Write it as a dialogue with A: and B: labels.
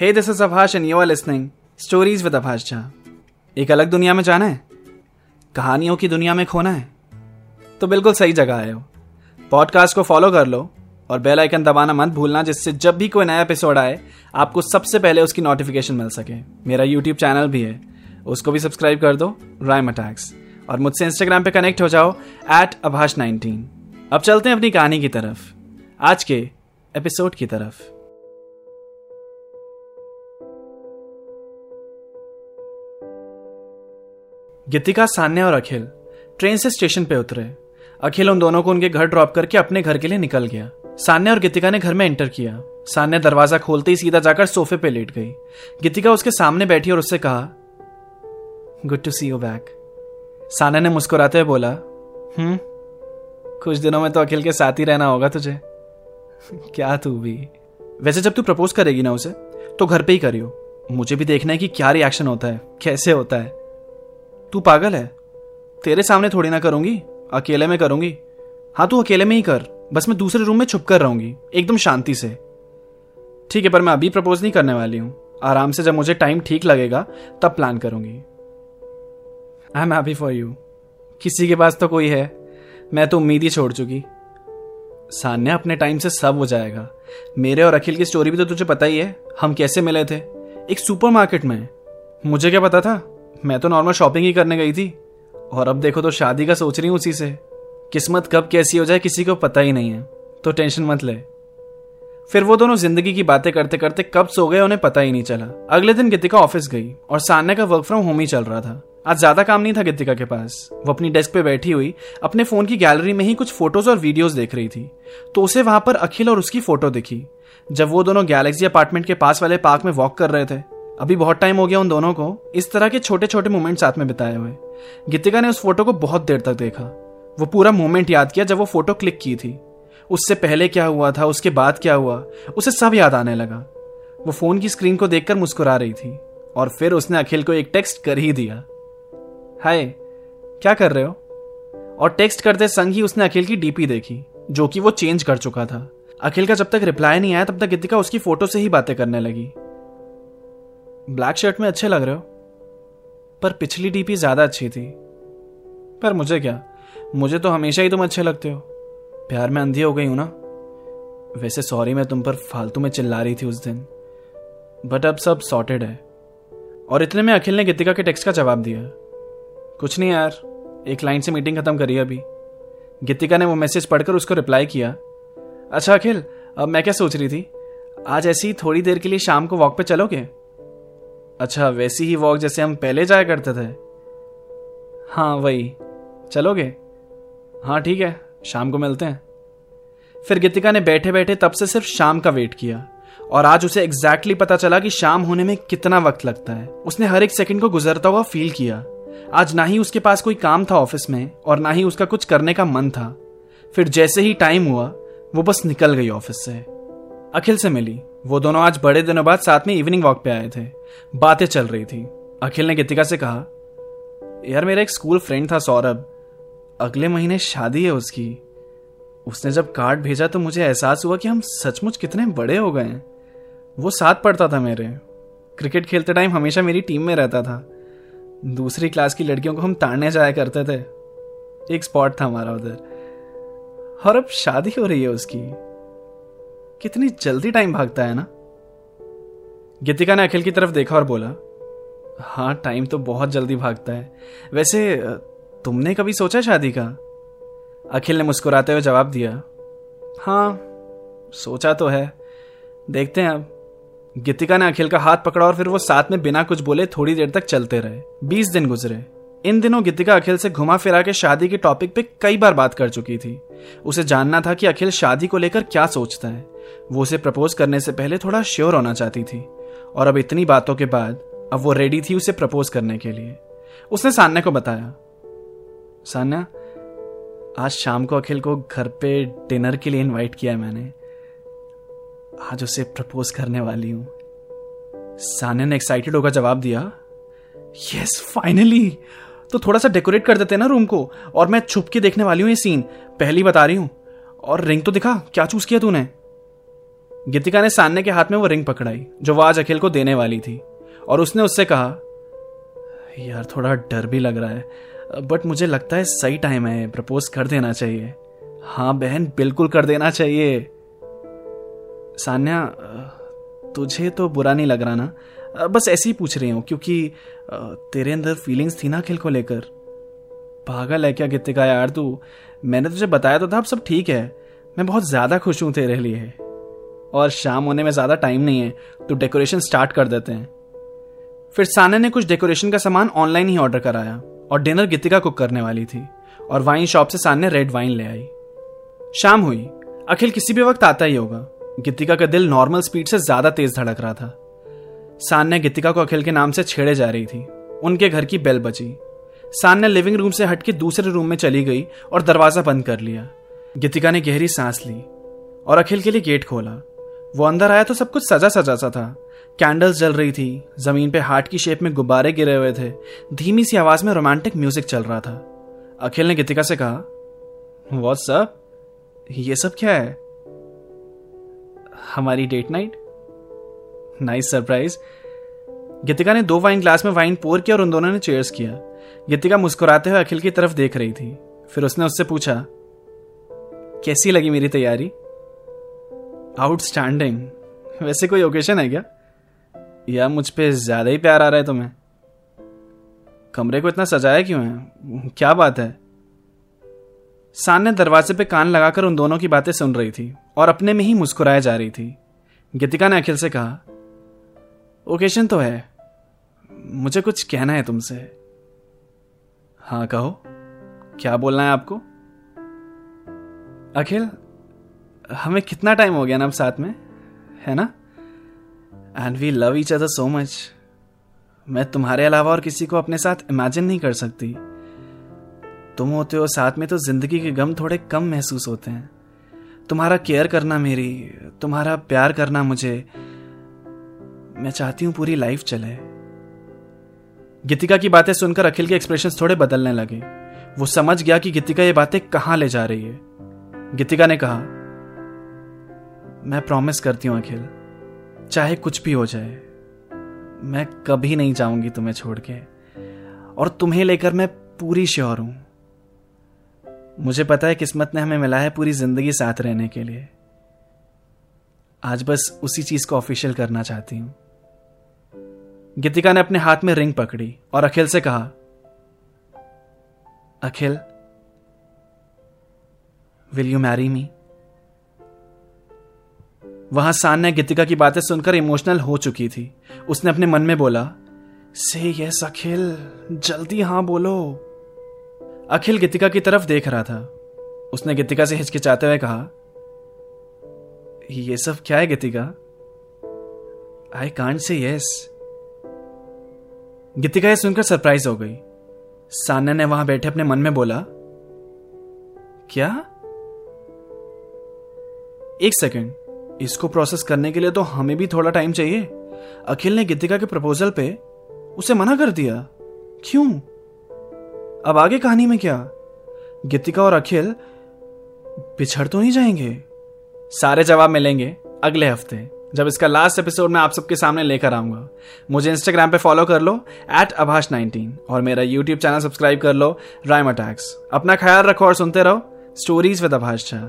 A: Hey this is Abhash and you are listening stories with Abhash Jha एक अलग दुनिया में जाना है। कहानियों की दुनिया में खोना है। तो बिल्कुल सही जगह आए हो पॉडकास्ट को फॉलो कर लो और बेल आइकन दबाना मत भूलना, जिससे जब भी कोई नया एपिसोड आए, आपको सबसे पहले उसकी नोटिफिकेशन मिल सके। मेरा यूट्यूब चैनल भी है। उसको भी सब्सक्राइब कर दो राइम अटैक्स और मुझसे इंस्टाग्राम पे कनेक्ट हो जाओ एट अभाष नाइनटीन अब चलते हैं अपनी कहानी की तरफ़। आज के एपिसोड की तरफ़। गीतिका सान्या और अखिल ट्रेन से स्टेशन पे उतरे। अखिल उन दोनों को उनके घर ड्रॉप करके अपने घर के लिए निकल गया। सान्या और गीतिका ने घर में एंटर किया। सान्या दरवाज़ा खोलते ही सीधा जाकर सोफे पे लेट गई। गीतिका उसके सामने बैठी और उससे कहा good to see you back Sanya ने मुस्कुराते हुए बोला हम्म कुछ दिनों में तो अखिल के साथ ही रहना होगा तुझे। क्या तू भी? वैसे जब तू प्रपोज करेगी ना उसे तो घर पे ही करियो। मुझे भी देखना है कि क्या रिएक्शन होता है, कैसे होता है। तू पागल है। तेरे सामने थोड़ी ना करूँगी। अकेले में करूँगी। हाँ तू अकेले में ही कर। बस मैं दूसरे रूम में छुप कर रहूँगी। एकदम शांति से। ठीक है, पर मैं अभी प्रपोज नहीं करने वाली हूँ। आराम से जब मुझे टाइम ठीक लगेगा, तब प्लान करूँगी। I am happy for you किसी के पास तो कोई है। मैं तो उम्मीद ही छोड़ चुकी। सान्या अपने टाइम से सब हो जाएगा। मेरे और अखिल की स्टोरी भी तो तुझे पता ही है। हम कैसे मिले थे? एक सुपरमार्केट में। मुझे क्या पता था? मैं तो नॉर्मल शॉपिंग ही करने गई थी। और अब देखो तो शादी का सोच रही हूँ उसी से। किस्मत कब कैसी हो जाए किसी को पता ही नहीं है तो टेंशन मत ले। फिर वो दोनों ज़िंदगी की बातें करते करते कब सो गए उन्हें पता ही नहीं चला। अगले दिन गीतिका ऑफ़िस गई और सान्या का वर्क फ्रॉम होम ही चल रहा था। आज ज़्यादा काम नहीं था गीतिका के पास। वो अपनी डेस्क पे बैठी हुई, अपने फ़ोन की गैलरी में ही कुछ फ़ोटोज़ और वीडियोस देख रही थी। तो उसे वहाँ पर अखिल और उसकी फ़ोटो दिखी। जब वो दोनों गैलेक्सी अपार्टमेंट के पास वाले पार्क में वॉक कर रहे थे अभी बहुत टाइम हो गया उन दोनों को। इस तरह के छोटे छोटे मोमेंट साथ में बिताए हुए। गीतिका ने उस फ़ोटो को बहुत देर तक देखा। वो पूरा मोमेंट याद किया जब वो फ़ोटो क्लिक की थी। उससे पहले क्या हुआ था, उसके बाद क्या हुआ, उसे सब याद आने लगा। वो फ़ोन की स्क्रीन को देखकर मुस्कुरा रही थी और फिर उसने अखिल को एक टेक्स्ट कर ही दिया। हाय, क्या कर रहे हो? और टेक्स्ट करते संग ही उसने अखिल की डीपी देखी, जो कि वो चेंज कर चुका था। अखिल का जब तक रिप्लाई नहीं आया, तब तक गीतिका उसकी फ़ोटो से ही बातें करने लगी। ब्लैक शर्ट में अच्छे लग रहे हो। पर पिछली डीपी ज़्यादा अच्छी थी। पर मुझे क्या? मुझे तो हमेशा ही तुम अच्छे लगते हो। प्यार में अंधी हो गई हूँ ना? वैसे सॉरी मैं तुम पर फालतू में चिल्ला रही थी उस दिन। बट अब सब सॉर्टेड है। और इतने में अखिल ने गीतिका के टेक्स्ट का जवाब दिया। कुछ नहीं यार, एक लाइन से मीटिंग खत्म करी अभी। गीतिका ने वो मैसेज पढ़कर उसको रिप्लाई किया। अच्छा अखिल, अब मैं क्या सोच रही थी? आज ऐसी थोड़ी देर के लिए शाम को वॉक पे चलोगे? अच्छा वैसी ही वॉक जैसे हम पहले जाया करते थे। हाँ वही। चलोगे? हाँ ठीक है। शाम को मिलते हैं। फिर गीतिका ने बैठे बैठे तब से सिर्फ़ शाम का वेट किया। और आज उसे एग्जैक्टली exactly पता चला कि शाम होने में कितना वक्त लगता है। उसने हर एक सेकंड को गुजरता हुआ फील किया। आज ना ही उसके पास कोई काम था ऑफ़िस में, और ना ही उसका कुछ करने का मन था। फिर जैसे ही टाइम हुआ, वो बस निकल गई ऑफ़िस से। अखिल से मिली। वो दोनों आज बड़े दिनों बाद साथ में इवनिंग वॉक पे आए थे। बातें चल रही थी। अखिल ने गीतिका से कहा, यार, मेरा एक स्कूल फ्रेंड था सौरभ। अगले महीने शादी है उसकी। उसने जब कार्ड भेजा तो मुझे एहसास हुआ कि हम सचमुच कितने बड़े हो गए वो साथ पढ़ता था मेरे। क्रिकेट खेलते टाइम हमेशा मेरी टीम में रहता था। दूसरी क्लास की लड़कियों को हम ताड़ने जाया करते थे। एक स्पॉट था हमारा उधर। और अब शादी हो रही है उसकी। कितनी जल्दी टाइम भागता है ना? गीतिका ने अखिल की तरफ़ देखा और बोला हाँ टाइम तो बहुत जल्दी भागता है। वैसे, तुमने कभी सोचा शादी का? अखिल ने मुस्कुराते हुए जवाब दिया हाँ सोचा तो है। देखते हैं अब। गीतिका ने अखिल का हाथ पकड़ा और फिर वो साथ में बिना कुछ बोले थोड़ी देर तक चलते रहे। बीस दिन गुजरे। इन दिनों गीतिका अखिल से घुमा फिरा के शादी के टॉपिक पे कई बार बात कर चुकी थी। उसे जानना था कि अखिल शादी को लेकर क्या सोचता है। वो उसे प्रपोज करने से पहले थोड़ा श्योर होना चाहती थी। और अब इतनी बातों के बाद, अब वो रेडी थी उसे प्रपोज करने के लिए। उसने सान्या को बताया, सान्या, आज शाम को अखिल को घर पे डिनर के लिए इनवाइट किया है मैंने। आज उसे प्रपोज करने वाली हूँ। सान्या ने एक्साइटेड होकर जवाब दिया यस फाइनली तो थोड़ा सा डेकोरेट कर देते ना रूम को, और मैं छुप के देखने वाली हूँ ये सीन पहली बता रही हूँ, और रिंग तो दिखा, क्या चूज़ किया तूने? गीतिका ने सान्य के हाथ में वो रिंग पकड़ाई, जो वो आज अखिल को देने वाली थी। और उसने उससे कहा, यार, थोड़ा डर भी लग रहा है बट मुझे लगता है सही टाइम है प्रपोज कर देना चाहिए। हाँ बहन, बिल्कुल कर देना चाहिए। सान्या, तुझे तो बुरा नहीं लग रहा ना? बस ऐसे ही पूछ रही हूँ, क्योंकि, तेरे अंदर फीलिंग्स थी ना अखिल को लेकर। पागल है क्या कितने का यार तू? मैंने तुझे बताया तो था, अब सब ठीक है। मैं बहुत ज़्यादा खुश हूँ तेरे लिए। और शाम होने में ज़्यादा टाइम नहीं है तो डेकोरेशन स्टार्ट कर देते हैं। फिर साना ने कुछ डेकोरेशन का सामान ऑनलाइन ही ऑर्डर कराया और डिनर गीतिका कुक करने वाली थी और वाइन शॉप से साने रेड वाइन ले आई। शाम हुई, अखिल किसी भी वक्त आता ही होगा। गीतिका का दिल नॉर्मल स्पीड से ज़्यादा तेज धड़क रहा था। सान ने गीतिका को अखिल के नाम से छेड़े जा रही थी। उनके घर की बेल बची सान ने लिविंग रूम से हटके दूसरे रूम में चली गई और दरवाज़ा बंद कर लिया। गीतिका ने गहरी सांस ली और अखिल के लिए गेट खोला। वो अंदर आया तो सब कुछ सजा सजा सा था। कैंडल्स जल रही थी। ज़मीन पे हार्ट की शेप में गुब्बारे गिरे हुए थे। धीमी सी आवाज़ में रोमांटिक म्यूज़िक चल रहा था। अखिल ने गीतिका से कहा वॉट सब ये सब क्या है? हमारी date night nice surprise Geetika ने दो वाइन ग्लास में वाइन पोर किया और उन दोनों ने चेयर्स किया। गीतिका मुस्कुराते हुए अखिल की तरफ़ देख रही थी। फिर उसने उससे पूछा, कैसी लगी मेरी तैयारी? आउटस्टैंडिंग। वैसे कोई ओकेशन है क्या? या मुझ पर ज़्यादा ही प्यार आ रहा है तुम्हें। कमरे को इतना सजाया क्यों है? क्या बात है? सान ने दरवाजे पे कान लगाकर उन दोनों की बातें सुन रही थी और अपने में ही मुस्कुराए जा रही थी। गीतिका ने अखिल से कहा, ओकेशन तो है। मुझे कुछ कहना है तुमसे। हाँ कहो। क्या बोलना है आपको? अखिल हमें कितना टाइम हो गया ना अब साथ में? है ना? And we love each other so much मैं तुम्हारे अलावा और किसी को अपने साथ इमेजिन नहीं कर सकती। तुम होते हो, साथ में तो ज़िंदगी के गम थोड़े कम महसूस होते हैं। तुम्हारा केयर करना मेरी, तुम्हारा प्यार करना मुझे। मैं चाहती हूँ पूरी लाइफ चले। गीतिका की बातें सुनकर अखिल के एक्सप्रेशन थोड़े बदलने लगे। वो समझ गया कि गीतिका ये बातें कहाँ ले जा रही है। गीतिका ने कहा मैं प्रॉमिस करती हूँ अखिल, चाहे कुछ भी हो जाए, मैं कभी नहीं जाऊँगी तुम्हें छोड़ के। और तुम्हें लेकर मैं पूरी श्योर हूँ। मुझे पता है किस्मत ने हमें मिला है पूरी ज़िंदगी साथ रहने के लिए। आज बस उसी चीज़ को ऑफिशियल करना चाहती हूँ। गीतिका ने अपने हाथ में रिंग पकड़ी और अखिल से कहा, Akhil will you marry me वहाँ सान ने गीतिका की बातें सुनकर इमोशनल हो चुकी थी। उसने अपने मन में बोला, से यस अखिल जल्दी हाँ बोलो। अखिल गीतिका की तरफ़ देख रहा था। उसने गीतिका से हिचकिचाते हुए कहा, ये सब क्या है गीतिका? आई कांट से यस गीतिका यह सुनकर सरप्राइज़ हो गई। सान्या ने वहाँ बैठे अपने मन में बोला, क्या? एक सेकंड। इसको प्रोसेस करने के लिए तो हमें भी थोड़ा टाइम चाहिए। अखिल ने गीतिका के प्रपोजल पे उसे मना कर दिया। क्यों? अब आगे कहानी में क्या? गीतिका और अखिल पिछड़ तो नहीं जाएँगे। सारे जवाब मिलेंगे अगले हफ़्ते, जब इसका लास्ट एपिसोड मैं आप सबके सामने लेकर आऊँगा। मुझे इंस्टाग्राम पे फॉलो कर लो एट अभाष नाइनटीन और मेरा यूट्यूब चैनल सब्सक्राइब कर लो राइम अटैक्स अपना ख्याल रखो और सुनते रहो स्टोरीज विद अभाष झा